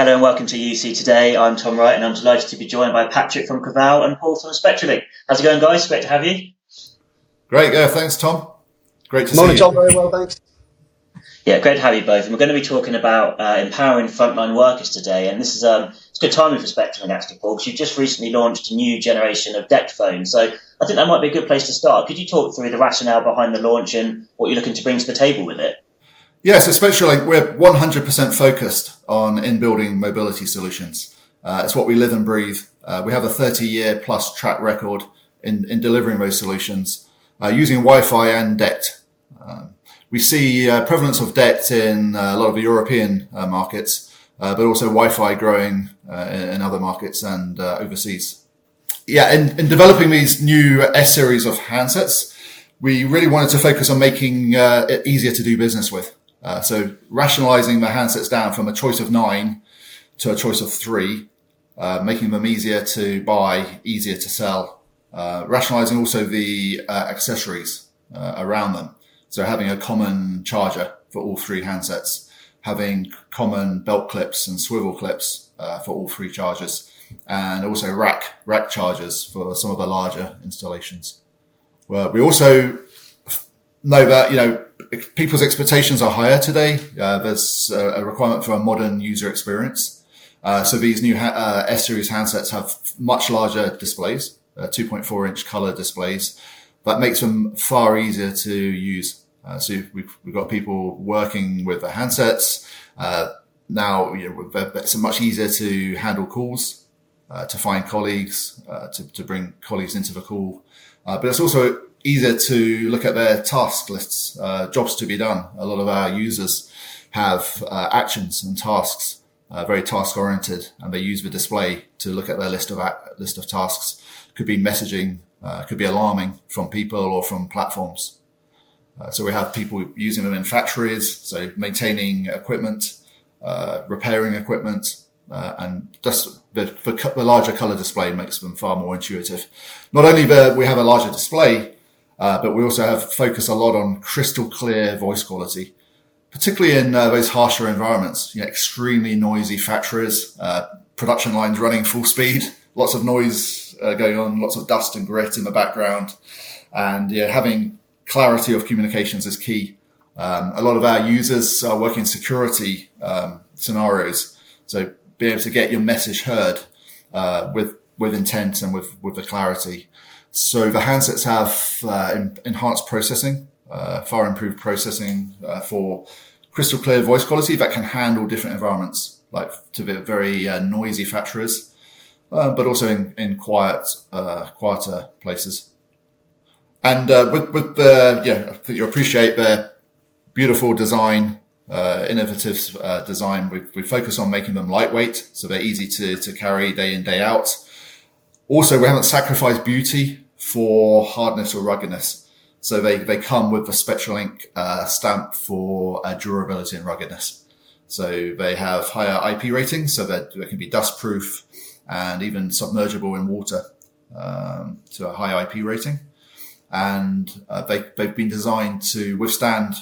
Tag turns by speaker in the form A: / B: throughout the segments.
A: Hello and welcome to UC Today. I'm Tom Wright and I'm delighted to be joined by Patrick from Cavell and Paul from Spectralink. How's it going, guys? Great to have you.
B: Great. Yeah, thanks, Tom. Great to
C: Morning,
B: see you.
C: Tom. Very well, thanks.
A: Yeah, great to have you both. And we're going to be talking about uh, empowering frontline workers today. And this is um, it's good timing for Spectralink, actually, Paul, because you've just recently launched a new generation of DECT phones. So I think that might be a good place to start. Could you talk through the rationale behind the launch and what you're looking to bring to the table with it?
B: Yes, especially like we're 100% focused on in-building mobility solutions. Uh, it's what we live and breathe. Uh, we have a 30-year plus track record in, in delivering those solutions uh, using Wi-Fi and DECT. Um, we see uh, prevalence of DECT in uh, a lot of the European uh, markets, but also Wi-Fi growing in, in, other markets and overseas. Yeah, in, in, developing these new S series of handsets, we really wanted to focus on making it easier to do business with. Uh, so rationalizing the handsets down from a choice of nine to a choice of three, uh, making them easier to buy, easier to sell, uh, rationalizing also the uh, accessories uh, around them. So having a common charger for all three handsets, having common belt clips and swivel clips uh, for all three chargers, and also rack rack chargers for some of the larger installations. Well, we also know that you know people's expectations are higher today. Uh, there's a requirement for a modern user experience. Uh, so these new ha- uh, S series handsets have much larger displays, uh, 2.4 inch color displays. That makes them far easier to use. Uh, so we've, we've got people working with the handsets. Uh, now you know, it's much easier to handle calls, to find colleagues, to, to bring colleagues into the call. but it's also easier to look at their task lists, uh, jobs to be done. A lot of our users have uh, actions and tasks, uh, very task oriented, and they use the display to look at their list of list of tasks. Could be messaging, uh, could be alarming from people or from platforms. Uh, so we have people using them in factories, so maintaining equipment, uh, repairing equipment, uh, and just the, the, the, larger color display makes them far more intuitive. Not only the, we have a larger display, uh, but we also have focused a lot on crystal clear voice quality, particularly in uh, those harsher environments, you know, extremely noisy factories, uh, production lines running full speed, lots of noise uh, going on, lots of dust and grit in the background. And yeah, having clarity of communications is key. Um, a lot of our users are working security um, scenarios. So be able to get your message heard uh, with with intent and with with the clarity. So the handsets have uh, enhanced processing, uh, far improved processing uh, for crystal clear voice quality that can handle different environments, like to the very uh, noisy factories, uh, but also in, in quiet, uh, quieter places. And with, with the, yeah, I think you appreciate the beautiful design, innovative design. We, we focus on making them lightweight, so they're easy to, to carry day in, day out also, we haven't sacrificed beauty for hardness or ruggedness. So they, they come with the Spectralink uh, stamp for uh, durability and ruggedness. So they have higher IP ratings, so that they can be dust proof and even submergible in water um, to a high IP rating. And uh, they, they've been designed to withstand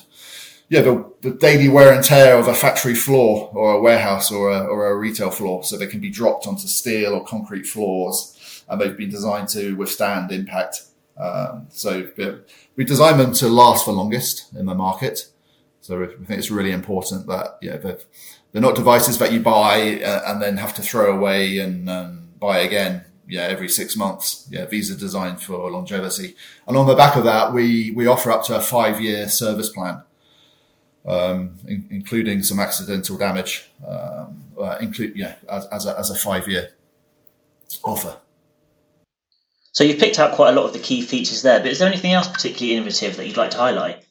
B: yeah, the, the, daily wear and tear of a factory floor or a warehouse or a, or a retail floor. So they can be dropped onto steel or concrete floors and they've been designed to withstand impact. Um, so we design them to last for longest in the market. So we think it's really important that yeah, they're, they're not devices that you buy uh, and then have to throw away and um, buy again. Yeah, every six months. Yeah, these are designed for longevity. And on the back of that, we we offer up to a five year service plan, um, in, including some accidental damage. Um, uh, include yeah, as, as a, as a five year offer.
A: So you've picked out quite a lot of the key features there, but is there anything else particularly innovative that you'd like to highlight?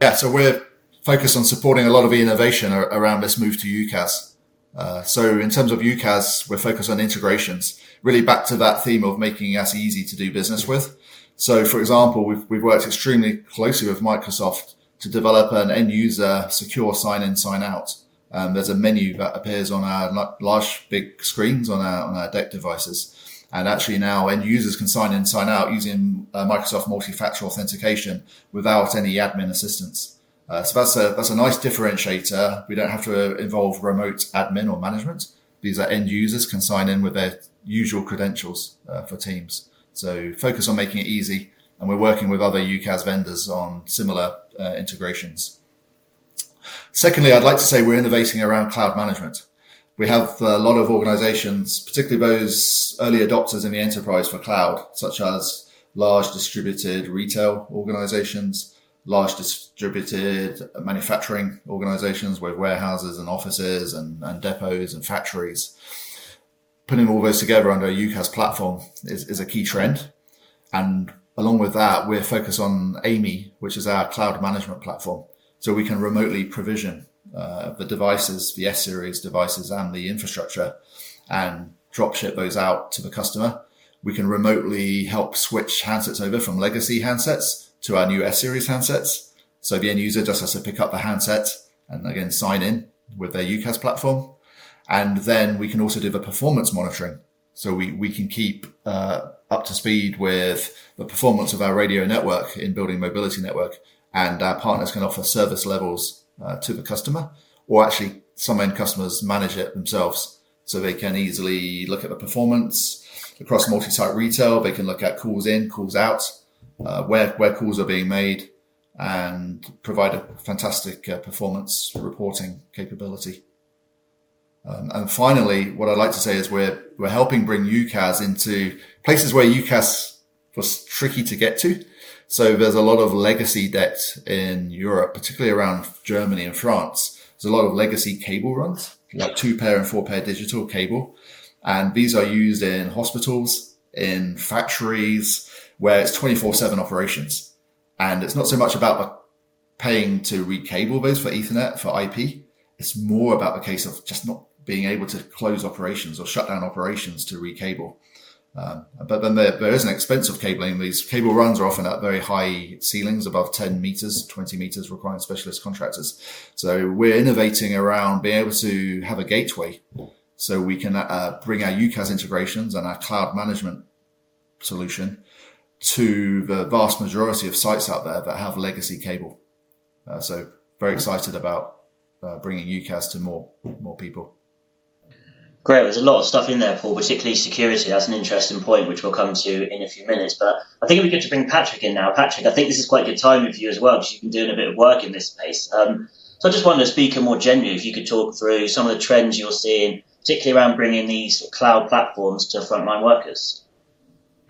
B: Yeah, so we're focused on supporting a lot of innovation around this move to UCaaS. Uh, so in terms of UCaaS, we're focused on integrations, really back to that theme of making us easy to do business with. So for example, we've, we've worked extremely closely with Microsoft to develop an end user secure sign in, sign out. Um, there's a menu that appears on our large, big screens on our, on our DECT devices. And actually now end users can sign in, sign out using uh, Microsoft multi-factor authentication without any admin assistance. Uh, so that's a, that's a nice differentiator. We don't have to involve remote admin or management, these are end users can sign in with their usual credentials uh, for Teams. So focus on making it easy. And we're working with other UCaaS vendors on similar uh, integrations. Secondly, I'd like to say we're innovating around cloud management. We have a lot of organizations, particularly those early adopters in the enterprise for cloud, such as large distributed retail organizations, large distributed manufacturing organizations with warehouses and offices and, and depots and factories. Putting all those together under a UCaaS platform is, is a key trend. And along with that, we're focused on AMIE, which is our cloud management platform. So we can remotely provision uh, the devices, the S series devices and the infrastructure and drop ship those out to the customer. We can remotely help switch handsets over from legacy handsets to our new S series handsets. So the end user just has to pick up the handset and again sign in with their UCaaS platform. And then we can also do the performance monitoring. So we, we can keep uh, up to speed with the performance of our radio network in building mobility network and our partners can offer service levels uh, to the customer, or actually some end customers manage it themselves. So they can easily look at the performance across multi-site retail. They can look at calls in, calls out, uh, where where calls are being made, and provide a fantastic uh, performance reporting capability. Um, and finally, what I'd like to say is we're we're helping bring UCaaS into places where UCaaS was tricky to get to. So there's a lot of legacy debt in Europe, particularly around Germany and France. There's a lot of legacy cable runs, like two pair and four pair digital cable. And these are used in hospitals, in factories, where it's 24 seven operations. And it's not so much about paying to recable those for Ethernet, for IP. It's more about the case of just not being able to close operations or shut down operations to recable. Um, but then there, there is an expense of cabling. These cable runs are often at very high ceilings, above 10 meters, 20 meters, requiring specialist contractors. So we're innovating around being able to have a gateway so we can uh, bring our UCaaS integrations and our cloud management solution to the vast majority of sites out there that have legacy cable. Uh, so very excited about uh, bringing UCaaS to more more people.
A: Great. There's a lot of stuff in there, Paul, particularly security. That's an interesting point, which we'll come to in a few minutes. But I think it'd be good to bring Patrick in now. Patrick, I think this is quite a good time for you as well, because you've been doing a bit of work in this space. Um, so I just wonder, speaking more generally, if you could talk through some of the trends you're seeing, particularly around bringing these cloud platforms to frontline workers.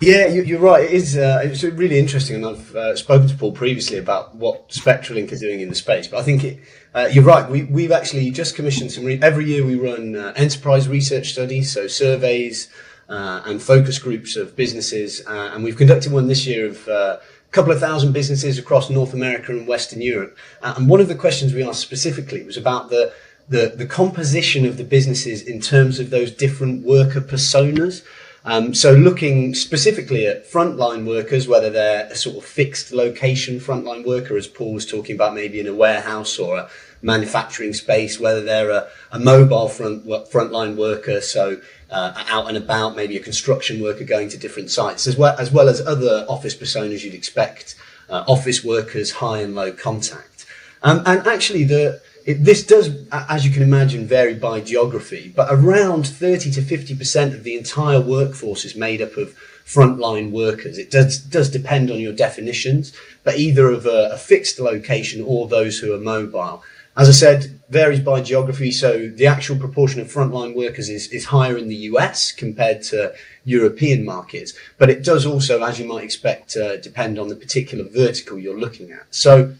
C: Yeah, you're right. It is. Uh, it's really interesting, and I've uh, spoken to Paul previously about what Spectralink is doing in the space. But I think it, uh, you're right. We, we've actually just commissioned some. Re- every year we run uh, enterprise research studies, so surveys uh, and focus groups of businesses, uh, and we've conducted one this year of a couple of thousand businesses across North America and Western Europe. and one of the questions we asked specifically was about the the, the composition of the businesses in terms of those different worker personas. Um, so looking specifically at frontline workers, whether they're a sort of fixed location frontline worker, as Paul was talking about, maybe in a warehouse or a manufacturing space, whether they're a, a mobile front frontline worker, so uh, out and about, maybe a construction worker going to different sites, as well as well as other office personas you'd expect, uh, office workers, high and low contact, um, and actually the it, this does, as you can imagine, vary by geography, but around 30 to 50% of the entire workforce is made up of frontline workers. It does, does depend on your definitions, but either of a, a fixed location or those who are mobile. As I said, varies by geography, so the actual proportion of frontline workers is, is higher in the US compared to European markets, but it does also, as you might expect, uh, depend on the particular vertical you're looking at. So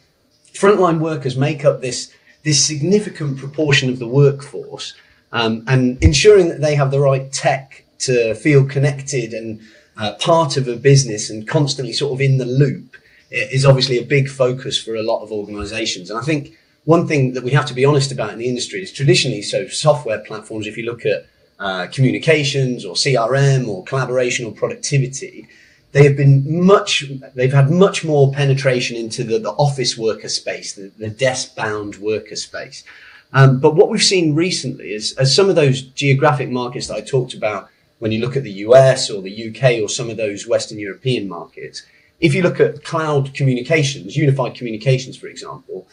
C: frontline workers make up this this significant proportion of the workforce um, and ensuring that they have the right tech to feel connected and uh, part of a business and constantly sort of in the loop is obviously a big focus for a lot of organizations. And I think one thing that we have to be honest about in the industry is traditionally, so software platforms, if you look at uh, communications or CRM or collaboration or productivity, they have been much, they've had much more penetration into the, the office worker space, the, the desk bound worker space. Um, but what we've seen recently is as some of those geographic markets that I talked about, when you look at the US or the UK or some of those Western European markets, if you look at cloud communications, unified communications, for example,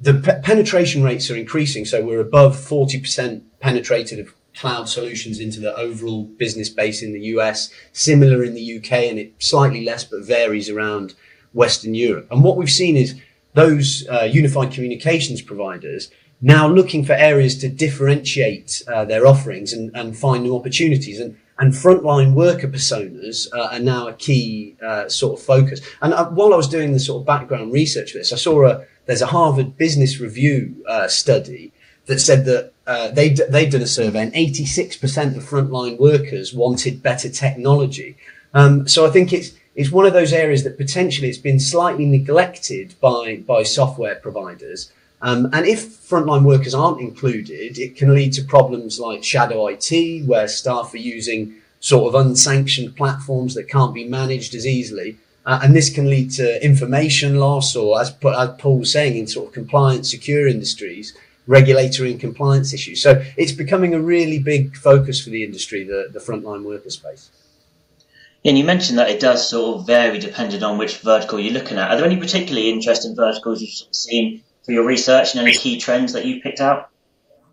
C: the pe- penetration rates are increasing. So we're above 40% penetrated of cloud solutions into the overall business base in the US, similar in the UK, and it slightly less, but varies around Western Europe. And what we've seen is those uh, unified communications providers now looking for areas to differentiate uh, their offerings and, and, find new opportunities. And, and frontline worker personas uh, are now a key uh, sort of focus. And uh, while I was doing the sort of background research for this, I saw a there's a Harvard Business Review uh, study that said that uh, they'd, they'd done a survey and 86% of frontline workers wanted better technology. Um, so I think it's it's one of those areas that potentially it's been slightly neglected by by software providers. Um, and if frontline workers aren't included, it can lead to problems like shadow IT, where staff are using sort of unsanctioned platforms that can't be managed as easily. Uh, and this can lead to information loss, or as, as Paul was saying, in sort of compliance, secure industries, regulatory and compliance issues. So it's becoming a really big focus for the industry, the, the frontline worker space.
A: And you mentioned that it does sort of vary depending on which vertical you're looking at. Are there any particularly interesting verticals you've sort of seen for your research and any key trends that you've picked out?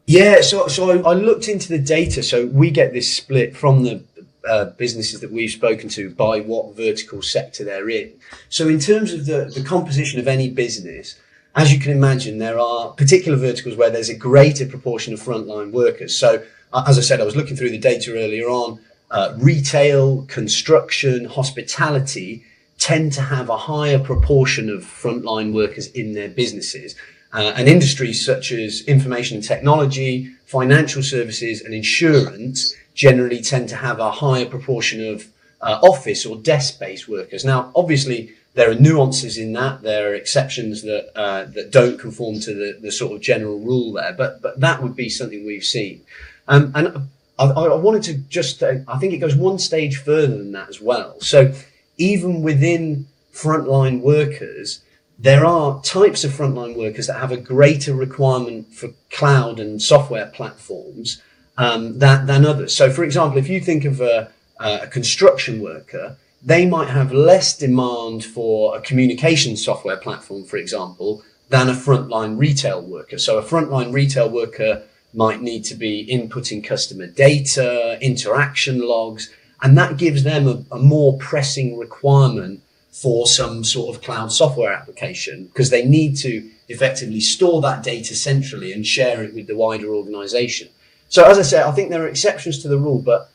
C: Yeah, so so I looked into the data. So we get this split from the uh, businesses that we've spoken to by what vertical sector they're in. So in terms of the, the composition of any business, as you can imagine, there are particular verticals where there's a greater proportion of frontline workers. So uh, as I said, I was looking through the data earlier on uh, retail, construction, hospitality tend to have a higher proportion of frontline workers in their businesses. Uh, and industries such as information and technology, financial services, and insurance generally tend to have a higher proportion of uh, office or desk-based workers. Now, obviously, there are nuances in that. There are exceptions that uh, that don't conform to the, the sort of general rule there, but but that would be something we've seen. Um, and I, I wanted to just, uh, I think it goes one stage further than that as well. So even within frontline workers, there are types of frontline workers that have a greater requirement for cloud and software platforms um, that, than others. So, for example, if you think of a, a construction worker, they might have less demand for a communication software platform, for example, than a frontline retail worker. So, a frontline retail worker might need to be inputting customer data, interaction logs, and that gives them a, a more pressing requirement for some sort of cloud software application because they need to effectively store that data centrally and share it with the wider organization. So, as I said, I think there are exceptions to the rule, but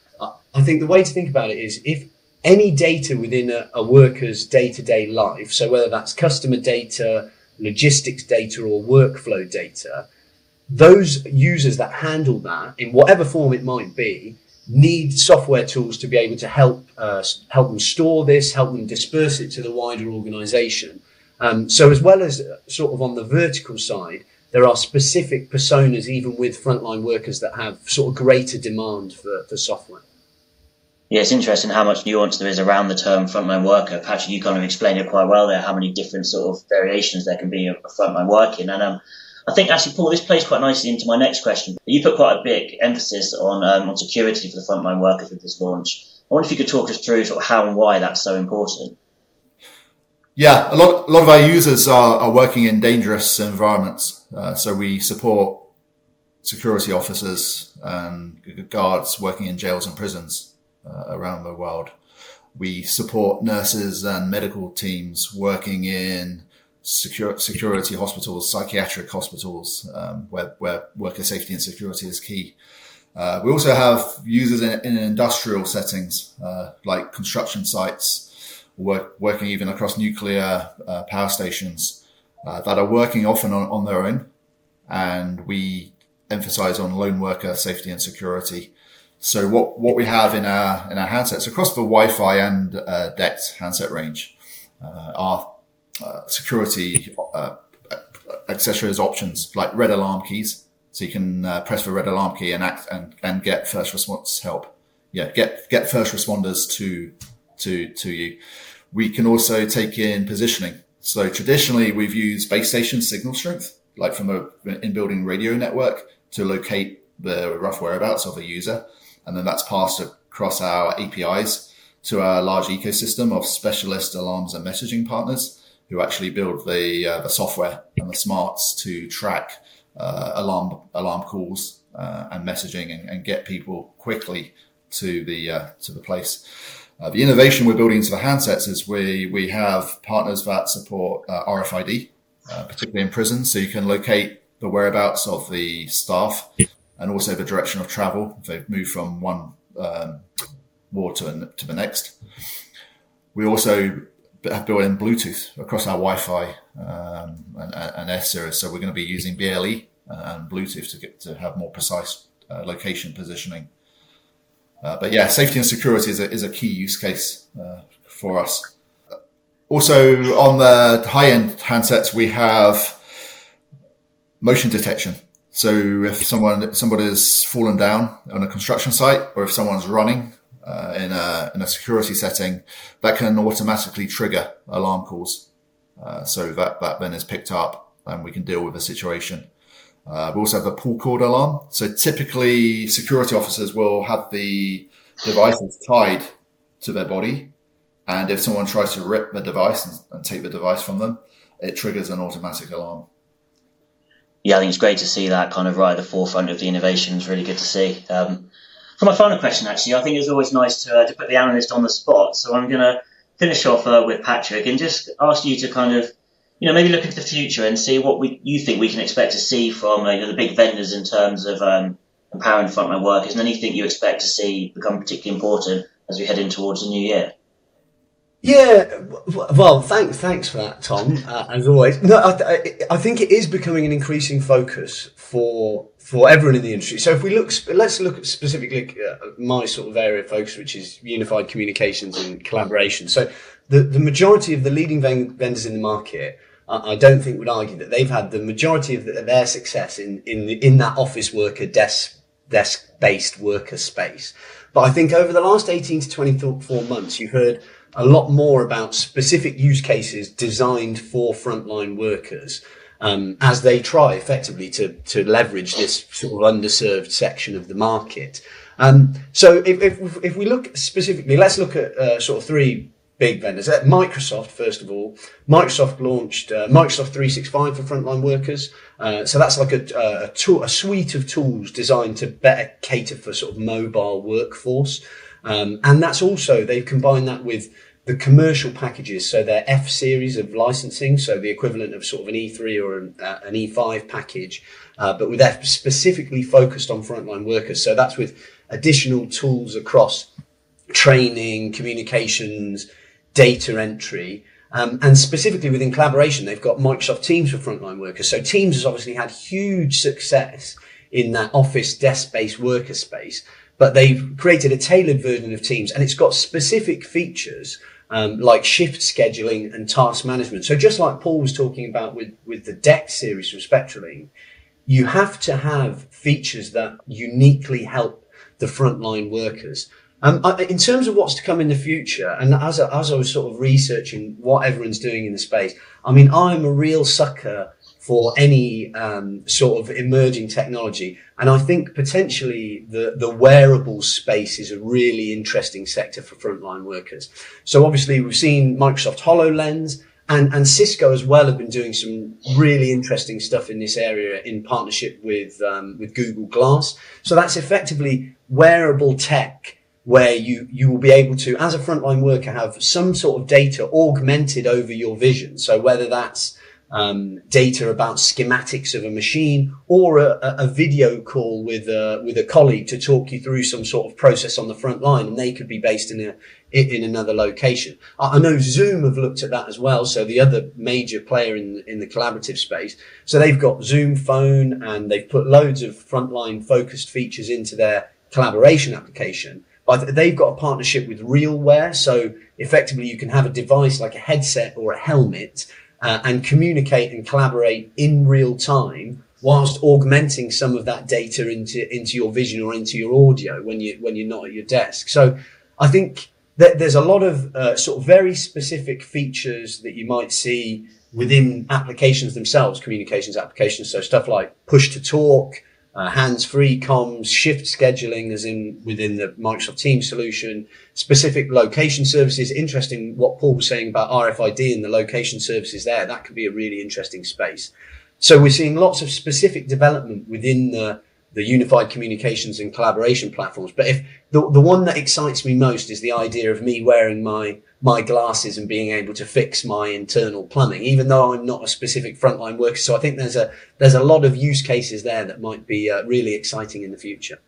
C: I think the way to think about it is if any data within a, a worker's day to day life, so whether that's customer data, logistics data, or workflow data, those users that handle that in whatever form it might be need software tools to be able to help uh, help them store this, help them disperse it to the wider organization. Um, so as well as uh, sort of on the vertical side, there are specific personas even with frontline workers that have sort of greater demand for, for software.
A: Yeah, it's interesting how much nuance there is around the term frontline worker. Patrick, you kind of explained it quite well there, how many different sort of variations there can be of frontline working. And um, I think actually, Paul, this plays quite nicely into my next question. You put quite a big emphasis on um, on security for the frontline workers with this launch. I wonder if you could talk us through sort of how and why that's so important.
B: Yeah, a lot, a lot of our users are, are working in dangerous environments. Uh, so we support security officers and guards working in jails and prisons uh, around the world. We support nurses and medical teams working in secure, security hospitals, psychiatric hospitals, um, where, where worker safety and security is key. Uh, we also have users in, in industrial settings, uh, like construction sites, work, working even across nuclear uh, power stations uh, that are working often on, on their own. And we emphasize on lone worker safety and security. So what, what we have in our, in our handsets across the Wi-Fi and uh, handset range uh, are uh, security uh, accessories options like red alarm keys. So you can uh, press the red alarm key and act and, and get first response help. Yeah, get get first responders to to to you. We can also take in positioning. So traditionally, we've used base station signal strength, like from a in-building radio network, to locate the rough whereabouts of a user, and then that's passed across our APIs to our large ecosystem of specialist alarms and messaging partners who actually build the uh, the software and the smarts to track uh, alarm alarm calls uh, and messaging and, and, get people quickly to the uh, to the place. Uh, the innovation we're building into the handsets is we we have partners that support uh, RFID, particularly in prisons, so you can locate the whereabouts of the staff and also the direction of travel they've moved from one um, ward to, to the next. We also have built in Bluetooth across our Wi-Fi um, and, and S series, so we're going to be using BLE and Bluetooth to get to have more precise uh, location positioning. Uh, but yeah, safety and security is a, is a key use case uh, for us. Also, on the high end handsets, we have motion detection. So if someone somebody's fallen down on a construction site, or if someone's running uh, in a in a security setting, that can automatically trigger alarm calls. Uh, so that that then is picked up, and we can deal with the situation. Uh, we also have the pull cord alarm. So typically, security officers will have the devices tied to their body, and if someone tries to rip the device and, and take the device from them, it triggers an automatic alarm.
A: Yeah, I think it's great to see that kind of right at the forefront of the innovation. It's really good to see. Um, for my final question, actually, I think it's always nice to, uh, to put the analyst on the spot. So I'm going to finish off uh, with Patrick and just ask you to kind of you know, maybe look into the future and see what we you think we can expect to see from uh, you know, the big vendors in terms of um, empowering frontline workers, and anything you expect to see become particularly important as we head in towards the new year.
C: Yeah, well, thanks, thanks for that, Tom. Uh, as always, no, I, I, think it is becoming an increasing focus for for everyone in the industry. So if we look, let's look at specifically uh, my sort of area of focus, which is unified communications and collaboration. So the the majority of the leading vendors in the market I don't think would argue that they've had the majority of their success in in in that office worker desk desk based worker space. But I think over the last 18 to 24 months, you've heard a lot more about specific use cases designed for frontline workers um, as they try effectively to, to leverage this sort of underserved section of the market. Um, so if, if, if, we look specifically, let's look at uh, sort of three big vendors. At Microsoft, first of all, Microsoft launched uh, Microsoft 365 for frontline workers. Uh, so that's like a, a, tool, a suite of tools designed to better cater for sort of mobile workforce. Um, and that's also, they've combined that with the commercial packages. So their F series of licensing, so the equivalent of sort of an E3 or an, uh, an E5 package, uh, but with F specifically focused on frontline workers. So that's with additional tools across training, communications, data entry. Um, and specifically within collaboration, they've got Microsoft Teams for frontline workers. So Teams has obviously had huge success in that office desk-based worker space, but they've created a tailored version of Teams and it's got specific features um, like shift scheduling and task management. So just like Paul was talking about with, with the DECT series from Spectralink, you have to have features that uniquely help the frontline workers. Um, in terms of what's to come in the future, and as as I was sort of researching what everyone's doing in the space, I mean, I'm a real sucker for any um, sort of emerging technology, and I think potentially the the wearable space is a really interesting sector for frontline workers. So obviously, we've seen Microsoft Hololens. And, and Cisco as well have been doing some really interesting stuff in this area in partnership with um, with Google Glass. So that's effectively wearable tech where you, you will be able to, as a frontline worker, have some sort of data augmented over your vision. So whether that's um, data about schematics of a machine or a, a, video call with a, with a colleague to talk you through some sort of process on the front line and they could be based in a in another location. I know Zoom have looked at that as well. So the other major player in in the collaborative space. So they've got Zoom phone and they've put loads of frontline focused features into their collaboration application. But they've got a partnership with RealWear, so effectively you can have a device like a headset or a helmet uh, and communicate and collaborate in real time whilst augmenting some of that data into into your vision or into your audio when you when you're not at your desk. So I think that there's a lot of uh, sort of very specific features that you might see within applications themselves, communications applications. So stuff like push to talk, uh, hands-free comms, shift scheduling, as in within the Microsoft Teams solution, specific location services. Interesting what Paul was saying about RFID and the location services there. That could be a really interesting space. So we're seeing lots of specific development within the the unified communications and collaboration platforms. But if the, the one that excites me most is the idea of me wearing my, my glasses and being able to fix my internal plumbing, even though I'm not a specific frontline worker. So I think there's a, there's a lot of use cases there that might be uh, really exciting in the future.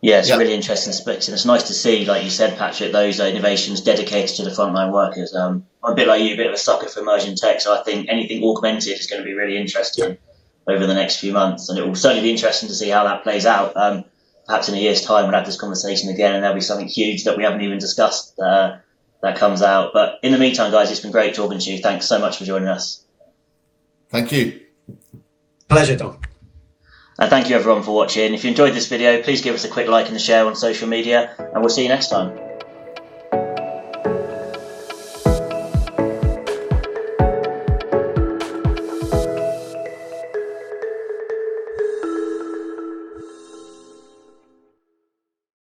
A: Yeah, it's yep. a really interesting split, and it's nice to see, like you said, Patrick, those innovations dedicated to the frontline workers. Um, I'm a bit like you, a bit of a sucker for emerging tech, so I think anything augmented is going to be really interesting over the next few months, and it will certainly be interesting to see how that plays out. Um, perhaps in a year's time, we'll have this conversation again, and there'll be something huge that we haven't even discussed uh, that comes out. But in the meantime, guys, it's been great talking to you. Thanks so much for joining us.
B: Thank you.
C: Pleasure, Don.
A: And thank you everyone for watching. If you enjoyed this video, please give us a quick like and a share on social media, and we'll see you next time.